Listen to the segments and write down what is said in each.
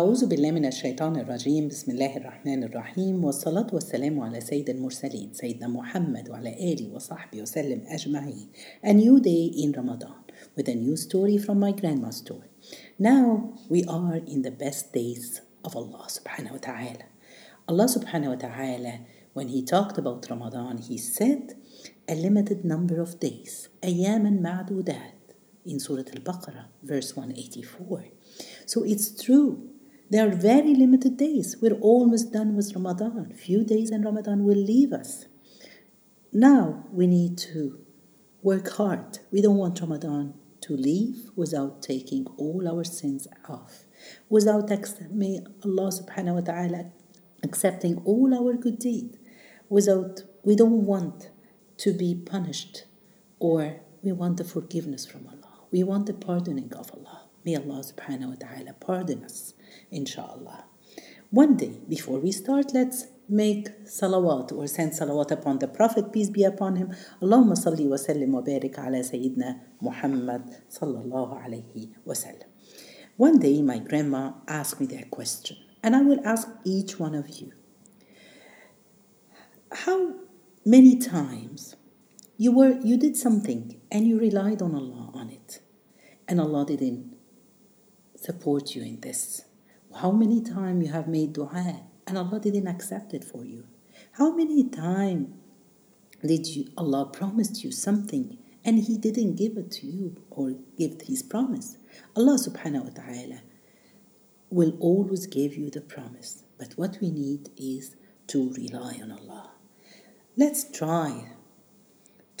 أعوذ بالله من الشيطان الرجيم بسم الله الرحمن الرحيم والصلاة والسلام على سيد المرسلين سيدنا محمد وعلى آله وصحبه وسلم أجمعين A new day in Ramadan with a new story from my grandma's story Now we are in the best days of Allah subhanahu wa ta'ala Allah subhanahu wa ta'ala when he talked about Ramadan he said a limited number of days أياما معدودات in Surah Al-Baqarah verse 184 So it's true there are very limited days. We're almost done with Ramadan. Few days and Ramadan will leave us. Now we need to work hard. We don't want Ramadan to leave without taking all our sins off, without may Allah subhanahu wa ta'ala accepting all our good deed, without we don't want to be punished or we want the forgiveness from Allah. We want the pardoning of Allah. May Allah subhanahu wa ta'ala pardon us, inshallah. One day, before we start, let's make salawat or send salawat upon the Prophet, peace be upon him. Allahumma salli wa sallim wa barik ala Sayyidina Muhammad sallallahu alayhi wa sallam. One day, my grandma asked me that question, and I will ask each one of you. How many times you were you did something and you relied on Allah on it, and Allah didn't support you in this? How many times you have made dua and Allah didn't accept it for you? How many times did you Allah promised you something and He didn't give it to you or give His promise? Allah subhanahu wa ta'ala will always give you the promise. But what we need is to rely on Allah. Let's try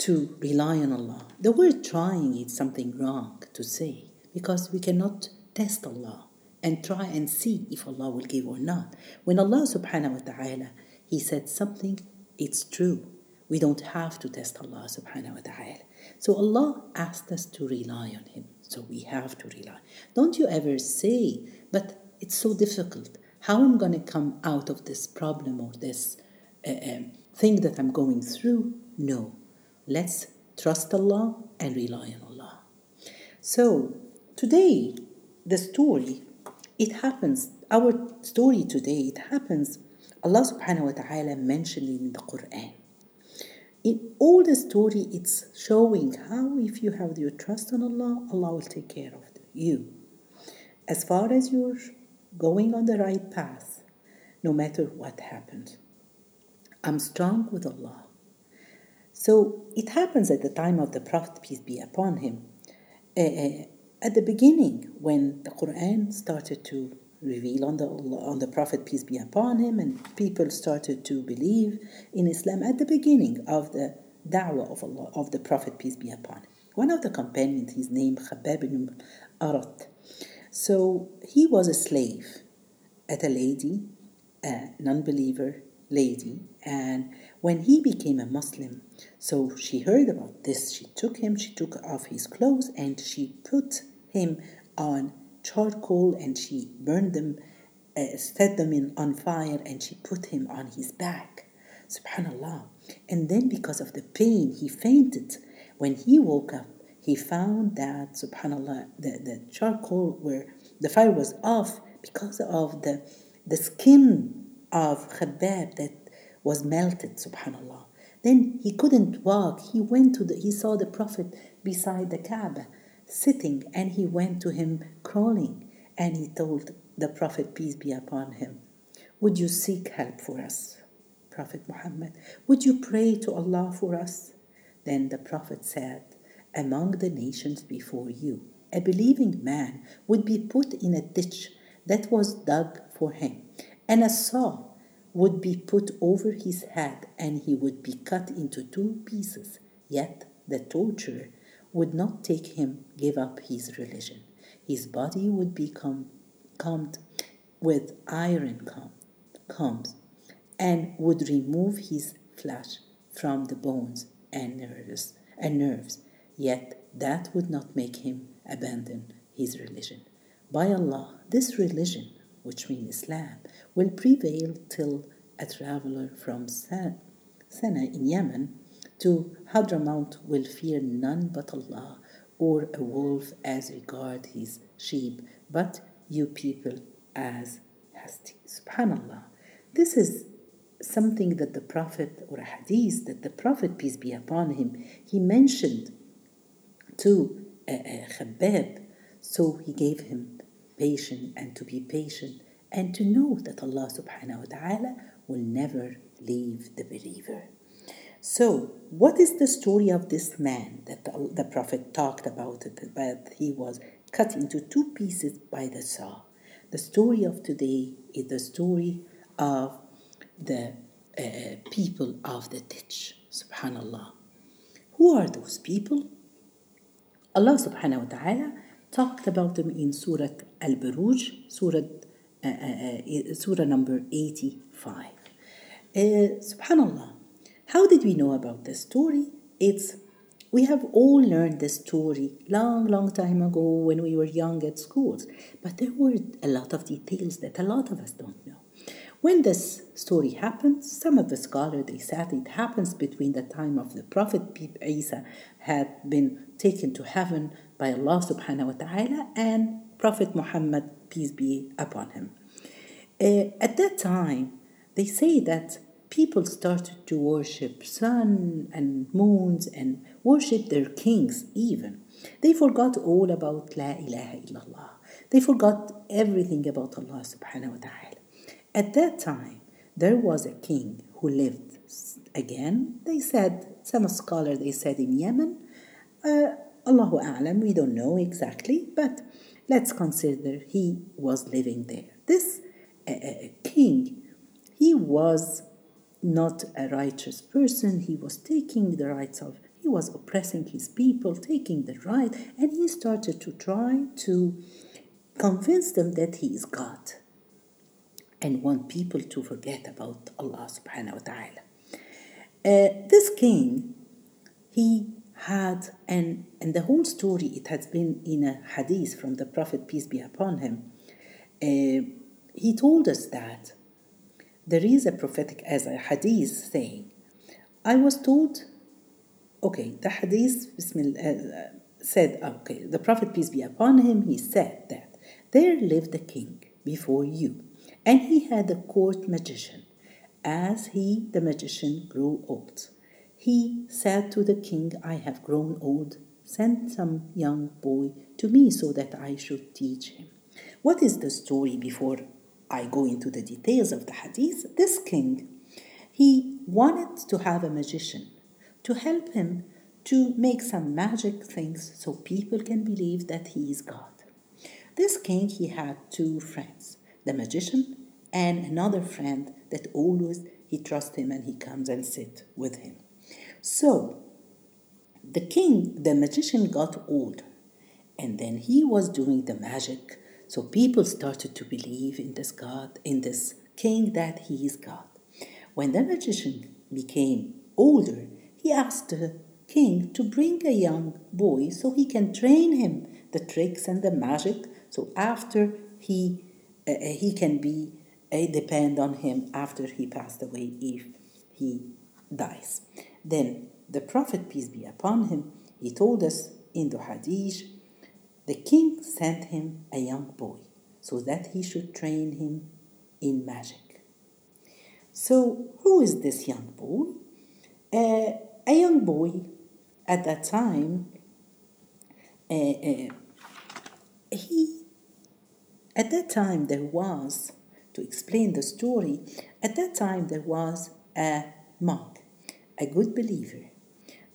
to rely on Allah. The word trying is something wrong to say because we cannot test Allah and try and see if Allah will give or not. When Allah subhanahu wa ta'ala He said something, it's true. We don't have to test Allah subhanahu wa ta'ala. So Allah asked us to rely on Him. So we have to rely. Don't you ever say, but it's so difficult. How am I going to come out of this problem or this uh, um, thing that I'm going through? No. Let's trust Allah and rely on Allah. So today the story, it happens, our story today, it happens, Allah subhanahu wa ta'ala mentioned in the Quran. In all the story, it's showing how if you have your trust on Allah, Allah will take care of you. As far as you're going on the right path, no matter what happened. I'm strong with Allah. So it happens at the time of the Prophet, peace be upon him. Uh, at the beginning, when the Quran started to reveal on the on the Prophet peace be upon him, and people started to believe in Islam at the beginning of the da'wah of Allah of the Prophet peace be upon him. One of the companions, his name Khabbab ibn Arat. So he was a slave at a lady, a non-believer lady, and when he became a Muslim, so she heard about this. She took him, she took off his clothes, and she put him on charcoal and she burned them, uh, set them in on fire, and she put him on his back. Subhanallah. And then, because of the pain, he fainted. When he woke up, he found that, subhanallah, the, the charcoal where the fire was off because of the, the skin of Khabbab that was melted, subhanallah. Then he couldn't walk. He went to the, he saw the Prophet beside the Kaaba sitting and he went to him crawling and he told the Prophet, peace be upon him, Would you seek help for us, Prophet Muhammad? Would you pray to Allah for us? Then the Prophet said, Among the nations before you, a believing man would be put in a ditch that was dug for him, and a saw would be put over his head, and he would be cut into two pieces. Yet the torturer would not take him give up his religion. His body would become combed with iron combs and would remove his flesh from the bones and nerves and nerves. Yet that would not make him abandon his religion. By Allah, this religion, which means Islam, will prevail till a traveler from Sana in Yemen to Hadramaut will fear none but Allah, or a wolf as regard his sheep, but you people as hasty. Subhanallah. This is something that the Prophet, or a hadith that the Prophet, peace be upon him, he mentioned to uh, uh, Khabbab. So he gave him patience and to be patient and to know that Allah subhanahu wa ta'ala will never leave the believer. So, what is the story of this man that the, the Prophet talked about? It, that he was cut into two pieces by the saw. The story of today is the story of the uh, people of the ditch. Subhanallah. Who are those people? Allah subhanahu wa ta'ala talked about them in Surah Al Buruj, Surah, uh, uh, uh, Surah number 85. Uh, subhanallah. How did we know about this story? It's we have all learned this story long, long time ago when we were young at schools, but there were a lot of details that a lot of us don't know. When this story happens, some of the scholars they said it happens between the time of the Prophet Isa had been taken to heaven by Allah subhanahu wa ta'ala and Prophet Muhammad, peace be upon him. Uh, at that time, they say that people started to worship sun and moons and worship their kings even. They forgot all about La ilaha illallah. They forgot everything about Allah subhanahu wa ta'ala. At that time, there was a king who lived again. They said, some scholars, they said in Yemen. Uh, Allahu A'lam, we don't know exactly, but let's consider he was living there. This uh, king, he was not a righteous person. He was taking the rights of, he was oppressing his people, taking the right, and he started to try to convince them that he is God and want people to forget about Allah subhanahu wa ta'ala. Uh, this king, he had, and, and the whole story, it has been in a hadith from the Prophet, peace be upon him. Uh, he told us that there is a prophetic, as a hadith saying, I was told, okay, the hadith Bismillah, uh, said, okay, the Prophet, peace be upon him, he said that there lived a king before you, and he had a court magician. As he, the magician, grew old, he said to the king, I have grown old, send some young boy to me so that I should teach him. What is the story before I go into the details of the hadith, this king, he wanted to have a magician to help him to make some magic things so people can believe that he is God. This king, he had two friends, the magician and another friend that always he trusts him and he comes and sit with him. So the king, the magician got old, and then he was doing the magic so people started to believe in this God, in this king that he is God. When the magician became older, he asked the king to bring a young boy so he can train him the tricks and the magic. So after he uh, uh he can be uh, depend on him after he passed away if he dies. Then the Prophet peace be upon him, he told us in the hadith the king sent him a young boy so that he should train him in magic. So, who is this young boy? Uh, a young boy at that time, uh, uh, he, at that time, there was, to explain the story, at that time there was a monk, a good believer.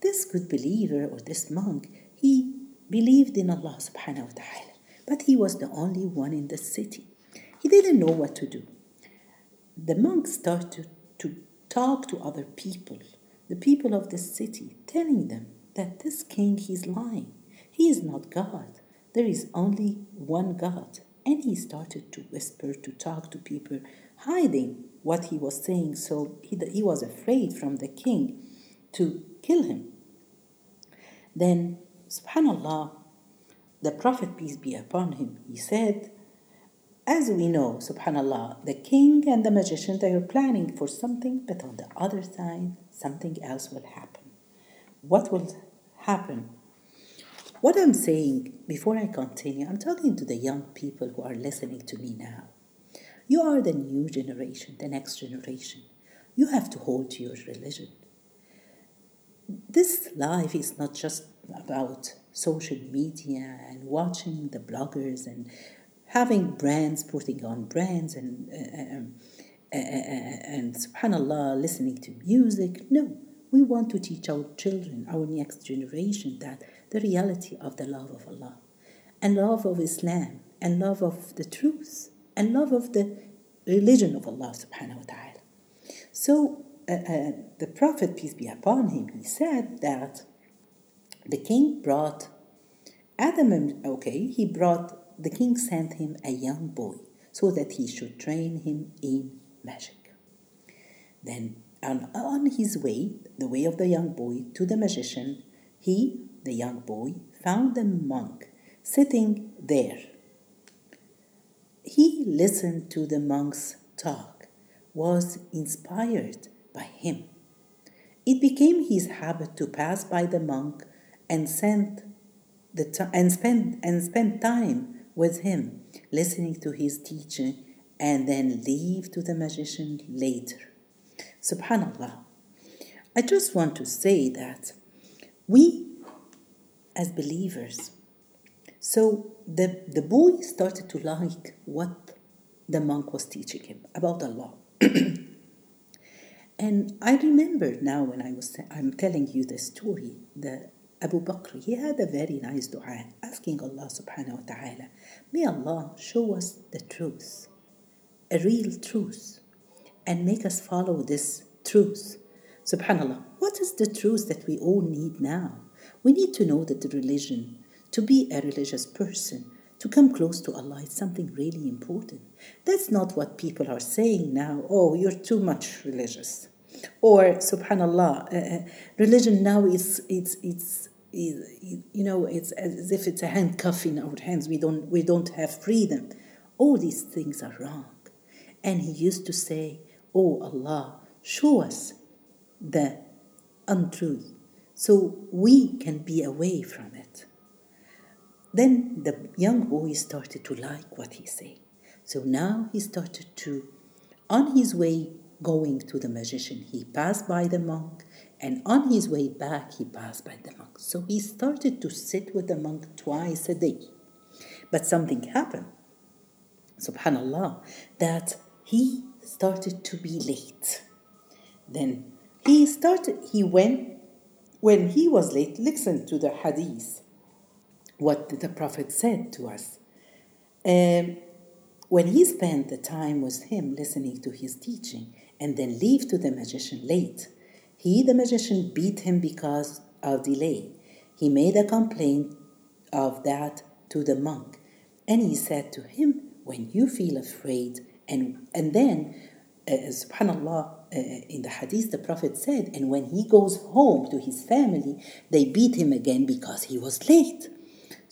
This good believer or this monk, he believed in Allah subhanahu wa ta'ala, but he was the only one in the city. He didn't know what to do. The monk started to talk to other people, the people of the city, telling them that this king is lying. He is not God. There is only one God. And he started to whisper, to talk to people, hiding what he was saying. So he, he was afraid from the king to kill him. Then Subhanallah, the Prophet, peace be upon him, he said, as we know, subhanallah, the king and the magician, they are planning for something, but on the other side, something else will happen. What will happen? What I'm saying before I continue, I'm talking to the young people who are listening to me now. You are the new generation, the next generation. You have to hold to your religion. This life is not just about social media and watching the bloggers and having brands putting on brands and uh, um, uh, uh, and subhanallah listening to music no we want to teach our children our next generation that the reality of the love of allah and love of islam and love of the truth and love of the religion of allah subhanahu wa ta'ala so uh, uh, the prophet peace be upon him he said that the king brought Adam, okay, he brought, the king sent him a young boy so that he should train him in magic. Then, on, on his way, the way of the young boy, to the magician, he, the young boy, found a monk sitting there. He listened to the monk's talk, was inspired by him. It became his habit to pass by the monk and send the t- and spend and spend time with him, listening to his teaching, and then leave to the magician later. Subhanallah. I just want to say that we, as believers, so the, the boy started to like what the monk was teaching him about Allah. and I remember now when I was I'm telling you the story, the Abu Bakr, he had a very nice dua asking Allah subhanahu wa ta'ala, may Allah show us the truth, a real truth, and make us follow this truth. Subhanallah, what is the truth that we all need now? We need to know that the religion, to be a religious person, to come close to Allah is something really important. That's not what people are saying now. Oh, you're too much religious. Or, subhanallah, uh, uh religion now is it's, it's you know, it's as if it's a handcuff in our hands. We don't, we don't have freedom. All these things are wrong. And he used to say, Oh Allah, show us the untruth so we can be away from it. Then the young boy started to like what he said. So now he started to, on his way going to the magician, he passed by the monk and on his way back, he passed by the monk. So he started to sit with the monk twice a day. But something happened, subhanAllah, that he started to be late. Then he started, he went, when he was late, listen to the hadith, what the Prophet said to us. Um, when he spent the time with him listening to his teaching and then leave to the magician late, he, the magician, beat him because of delay. He made a complaint of that to the monk, and he said to him, When you feel afraid, and, and then, uh, subhanAllah, uh, in the hadith, the Prophet said, and when he goes home to his family, they beat him again because he was late.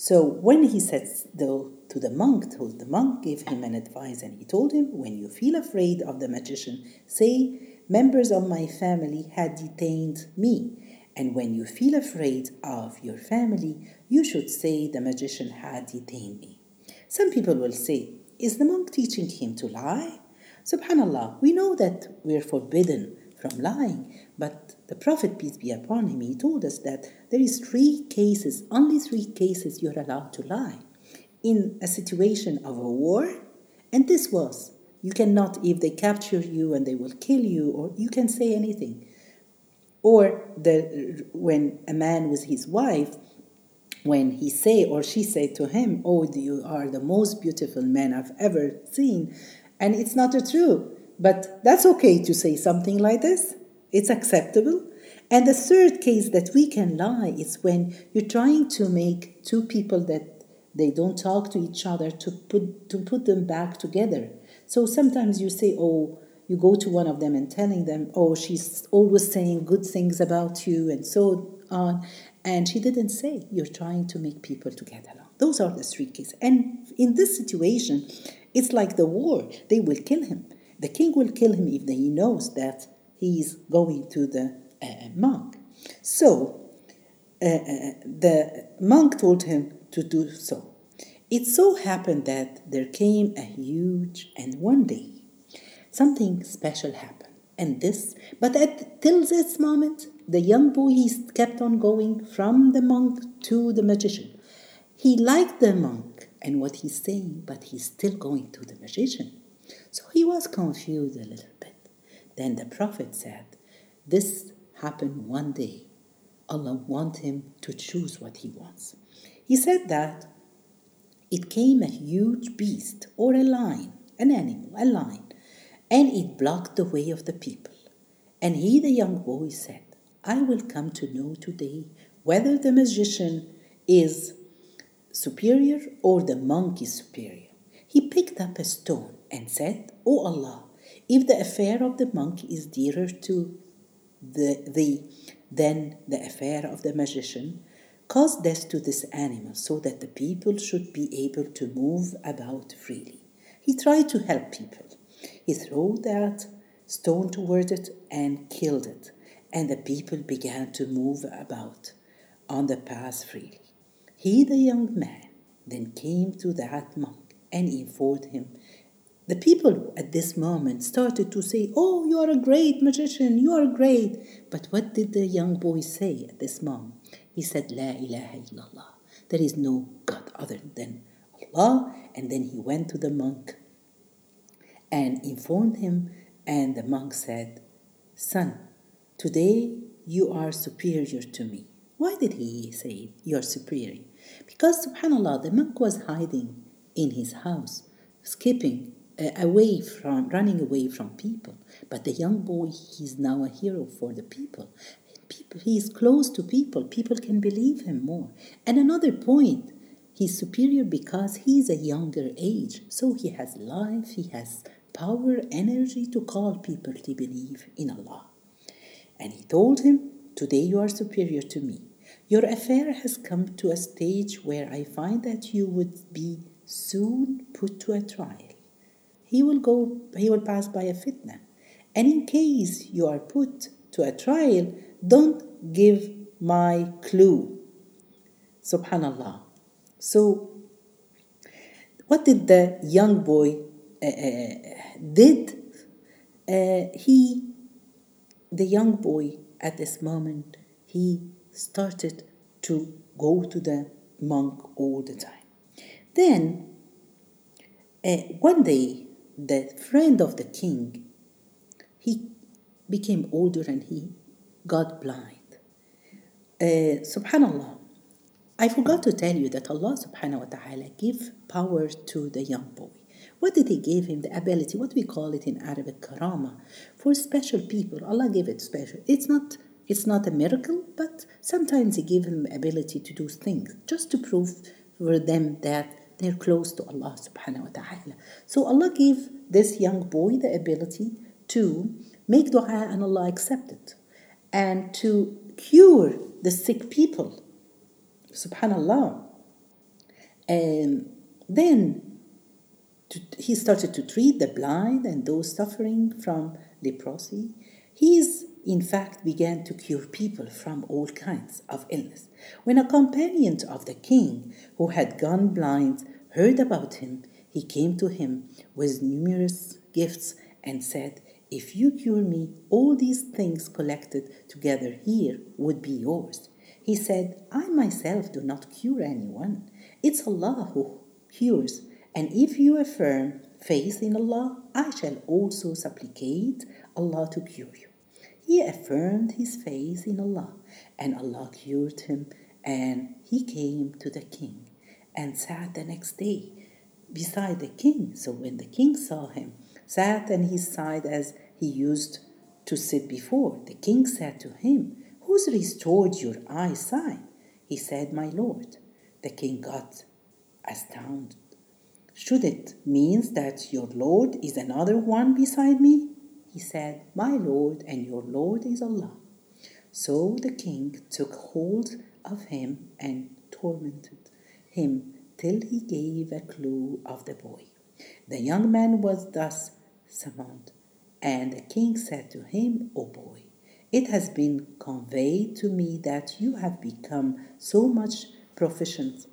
So when he said though to the monk, told the monk gave him an advice, and he told him, when you feel afraid of the magician, say members of my family had detained me. And when you feel afraid of your family, you should say the magician had detained me. Some people will say, Is the monk teaching him to lie? Subhanallah, we know that we're forbidden from lying, but the Prophet, peace be upon him, he told us that there is three cases, only three cases you're allowed to lie. In a situation of a war, and this was you cannot, if they capture you and they will kill you, or you can say anything. Or the, when a man with his wife, when he say or she say to him, "Oh, you are the most beautiful man I've ever seen," and it's not true, but that's okay to say something like this. It's acceptable. And the third case that we can lie is when you're trying to make two people that they don't talk to each other to put to put them back together so sometimes you say, oh, you go to one of them and telling them, oh, she's always saying good things about you and so on. And she didn't say, you're trying to make people to get along. Those are the three cases. And in this situation, it's like the war. They will kill him. The king will kill him if he knows that he is going to the uh, monk. So uh, uh the monk told him to do so. It so happened that there came a huge, and one day, something special happened. And this, but at till this moment, the young boy he kept on going from the monk to the magician. He liked the monk and what he's saying, but he's still going to the magician. So he was confused a little bit. Then the prophet said, This happened one day. Allah wants him to choose what he wants. He said that it came a huge beast or a lion, an animal, a lion, and it blocked the way of the people. And he, the young boy, said, I will come to know today whether the magician is superior or the monk is superior. He picked up a stone and said, O Allah, if the affair of the monk is dearer to the, thee than the affair of the magician, cause death to this animal so that the people should be able to move about freely. He tried to help people. He threw that stone toward it and killed it, and the people began to move about on the path freely. He, the young man, then came to that monk and informed him. The people at this moment started to say, Oh, you are a great magician, you are great. But what did the young boy say at this moment? He said, La ilaha illallah. There is no God other than Allah. And then he went to the monk and informed him. And the monk said, Son, today you are superior to me. Why did he say you are superior? Because, subhanAllah, the monk was hiding in his house, skipping away from, running away from people. But the young boy, he's now a hero for the people people, he is close to people. People can believe him more. And another point, he's superior because he's a younger age. So he has life, he has power, energy to call people to believe in Allah. And he told him, Today you are superior to me. Your affair has come to a stage where I find that you would be soon put to a trial. He will go, he will pass by a fitna. And in case you are put to a trial, don't give my clue. Subhanallah. So, what did the young boy uh, did? Uh, he, the young boy, at this moment, he started to go to the monk all the time. Then, one day, the friend of the king, he became older and he got blind. Uh, subhanallah, I forgot to tell you that Allah subhanahu wa ta'ala gave power to the young boy. What did He give him? The ability, what we call it in Arabic, karama, for special people. Allah gave it special. It's not it's not a miracle, but sometimes He gave him ability to do things just to prove for them that they're close to Allah subhanahu wa ta'ala. So Allah gave this young boy the ability to make dua and Allah accept it and to cure the sick people. Subhanallah. And then to, he started to treat the blind and those suffering from leprosy. He in fact began to cure people from all kinds of illness. When a companion of the king who had gone blind heard about him, he came to him with numerous gifts and said, if you cure me, all these things collected together here would be yours. He said, I myself do not cure anyone. It's Allah who cures. And if you affirm faith in Allah, I shall also supplicate Allah to cure you. He affirmed his faith in Allah, and Allah cured him, and he came to the king and sat the next day beside the king. So when the king saw him, sat on his side as he used to sit before. The king said to him, Who's restored your eyesight? He said, My lord. The king got astounded. Should it mean that your Lord is another one beside me? He said, My Lord and your Lord is Allah. So the king took hold of him and tormented him till he gave a clue of the boy. The young man was thus summoned, and the king said to him, O boy, it has been conveyed to me that you have become so much proficient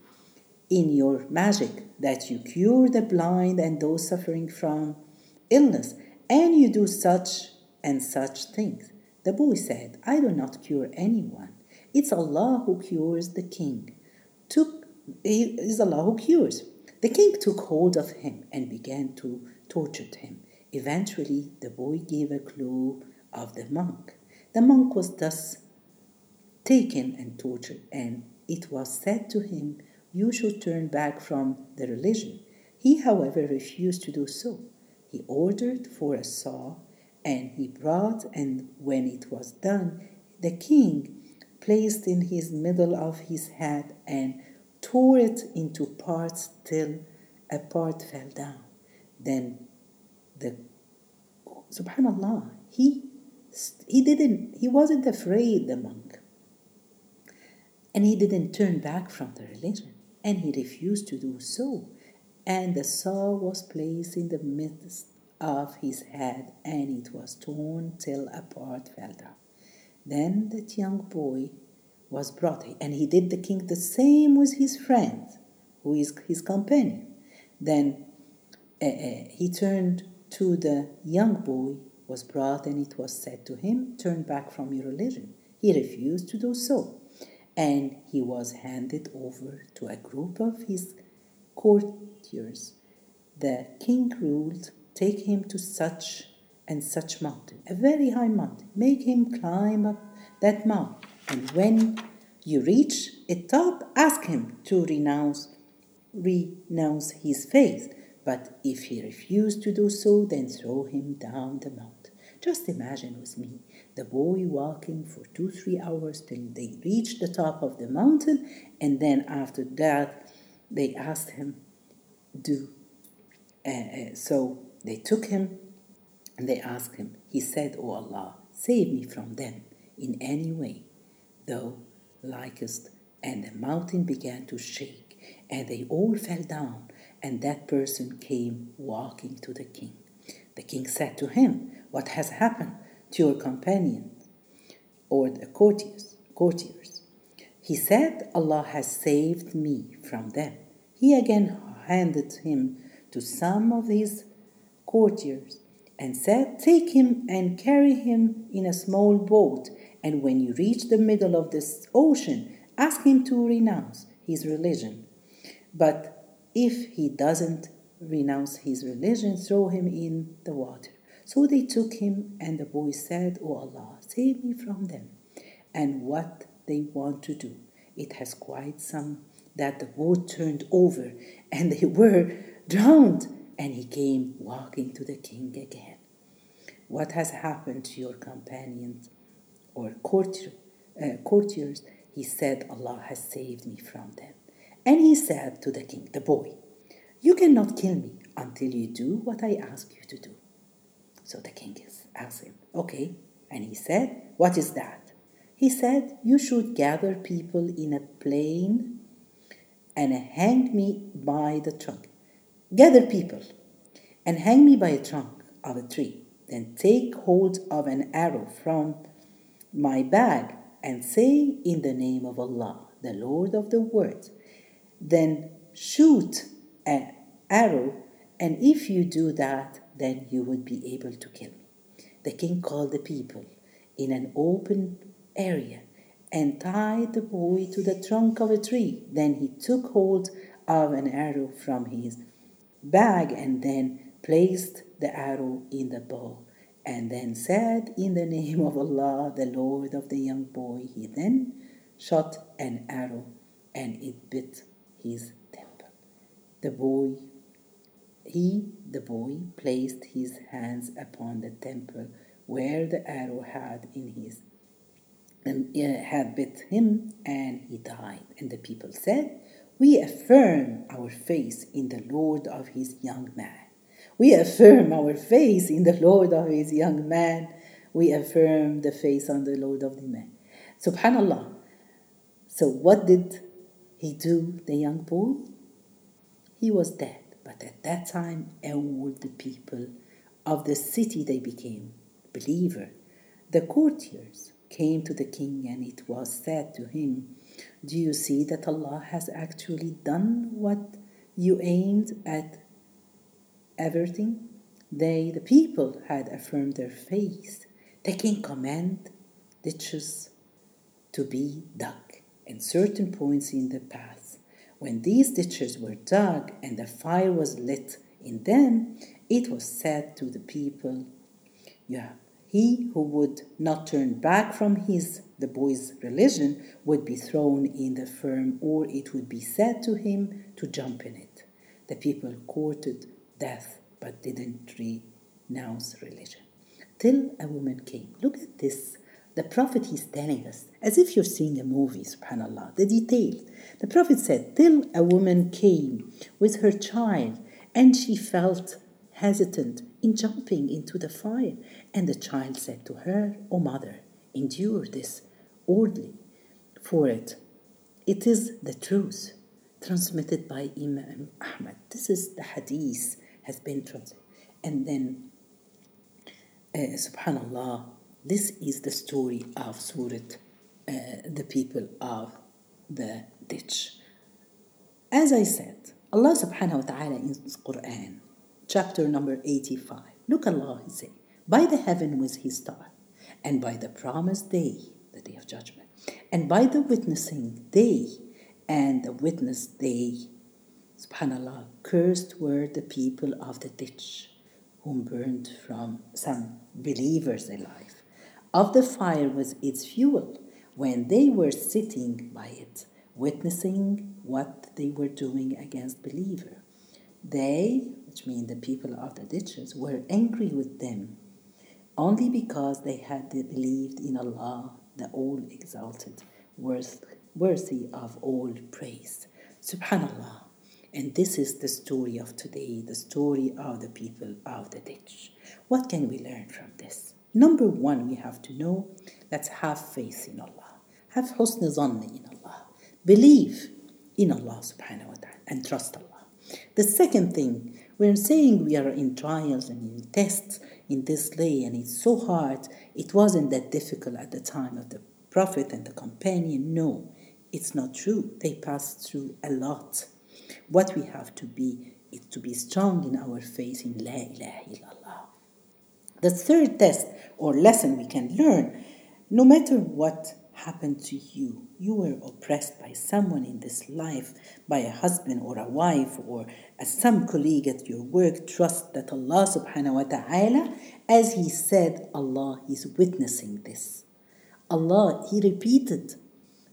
in your magic that you cure the blind and those suffering from illness, and you do such and such things. The boy said, I do not cure anyone. It's Allah who cures the king. Took it is Allah who cures. The king took hold of him and began to torture him. Eventually, the boy gave a clue of the monk. The monk was thus taken and tortured, and it was said to him, You should turn back from the religion. He, however, refused to do so. He ordered for a saw, and he brought, and when it was done, the king placed in his middle of his head and tore it into parts till a part fell down. Then the subhanallah, he he didn't he wasn't afraid the monk. And he didn't turn back from the religion, and he refused to do so. And the saw was placed in the midst of his head, and it was torn till a part fell down. Then that young boy was brought, and he did the king the same with his friend, who is his companion. Then uh, uh, he turned to the young boy, was brought, and it was said to him, Turn back from your religion. He refused to do so, and he was handed over to a group of his courtiers. The king ruled, Take him to such and such mountain, a very high mountain. Make him climb up that mountain and when you reach its top, ask him to renounce, renounce his faith. But if he refused to do so, then throw him down the mountain. Just imagine with me the boy walking for two, three hours till they reach the top of the mountain, and then after that, they asked him, Do. Uh, so they took him and they asked him. He said, O Allah, save me from them in any way thou likest. And the mountain began to shake, and they all fell down, and that person came walking to the king. The king said to him, What has happened to your companion or the courtiers? courtiers? He said, Allah has saved me from them. He again handed him to some of his courtiers and said, Take him and carry him in a small boat and when you reach the middle of this ocean, ask him to renounce his religion. But if he doesn't renounce his religion, throw him in the water. So they took him, and the boy said, O Allah, save me from them. And what they want to do. It has quite some that the boat turned over, and they were drowned. And he came walking to the king again. What has happened to your companions? or courtier, uh, courtiers, he said, Allah has saved me from them. And he said to the king, the boy, You cannot kill me until you do what I ask you to do. So the king asked him, Okay. And he said, What is that? He said, You should gather people in a plain and hang me by the trunk. Gather people and hang me by a trunk of a tree. Then take hold of an arrow from my bag and say, In the name of Allah, the Lord of the world. Then shoot an arrow, and if you do that, then you would be able to kill me. The king called the people in an open area and tied the boy to the trunk of a tree. Then he took hold of an arrow from his bag and then placed the arrow in the bow and then said, In the name of Allah, the Lord of the young boy. He then shot an arrow and it bit his temple. The boy, he, the boy, placed his hands upon the temple where the arrow had in his Uh, had bit him and he died. And the people said, We affirm our faith in the Lord of his young man. We affirm our faith in the Lord of his young man. We affirm the faith on the Lord of the man. Subhanallah. So what did he do, the young boy? He was dead. But at that time, all the people of the city, they became believer. The courtiers came to the king and it was said to him, Do you see that Allah has actually done what you aimed at everything? They, the people, had affirmed their faith. The king commanded ditches to be dug and certain points in the path. When these ditches were dug and a fire was lit in them, it was said to the people, Yeah, he who would not turn back from his, the boy's religion, would be thrown in the firm, or it would be said to him to jump in it. The people courted death but didn't renounce religion. Till a woman came. Look at this. The Prophet is telling us, as if you're seeing a movie, subhanAllah, the details. The Prophet said, Till a woman came with her child and she felt hesitant in jumping into the fire. And the child said to her, O oh mother, endure this orderly for it. It is the truth transmitted by Imam Ahmad. This is the hadith has been transmitted. And then, uh, subhanallah, this is the story of Surah, uh, the people of the ditch. As I said, Allah subhanahu wa ta'ala in Quran, chapter number 85, look Allah say, by the heaven with his star, and by the promised day, the day of judgment, and by the witnessing day, and the witness day, subhanallah, cursed were the people of the ditch, whom burned from some believers alive, of the fire was its fuel, when they were sitting by it, witnessing what they were doing against believer. They, which mean the people of the ditches, were angry with them only because they had believed in Allah, the all exalted, worth, worthy of all praise. Subhanallah. And this is the story of today, the story of the people of the ditch. What can we learn from this? Number one, we have to know let's have faith in Allah. Have husn in Allah. Believe in Allah subhanahu wa ta'ala and trust Allah. The second thing, we're saying we are in trials and in tests in this way, and it's so hard. It wasn't that difficult at the time of the Prophet and the companion. No, it's not true. They passed through a lot. What we have to be is to be strong in our faith in La ilaha illallah. The third test or lesson we can learn, no matter what happened to you, you were oppressed by someone in this life, by a husband or a wife or as some colleague at your work, trust that Allah subhanahu wa ta'ala, as He said, Allah is witnessing this. Allah, He repeated,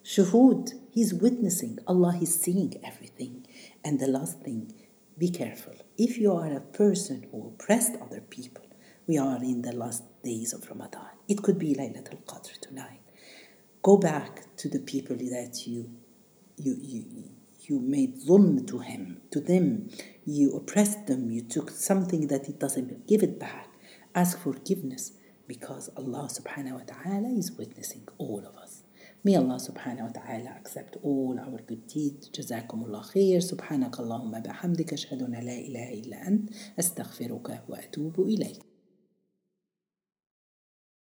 shuhud, He's witnessing, Allah is seeing everything. And the last thing, be careful. If you are a person who oppressed other people, we are in the last days of Ramadan. It could be Laylatul Qadr tonight go back to the people that you you you you made zulm to him to them you oppressed them you took something that it doesn't give it back ask forgiveness because Allah subhanahu wa ta'ala is witnessing all of us May Allah subhanahu wa ta'ala accept all our good deeds. جزاكم الله خير. سبحانك اللهم بحمدك أشهد أن لا إله إلا أنت أستغفرك وأتوب إليك.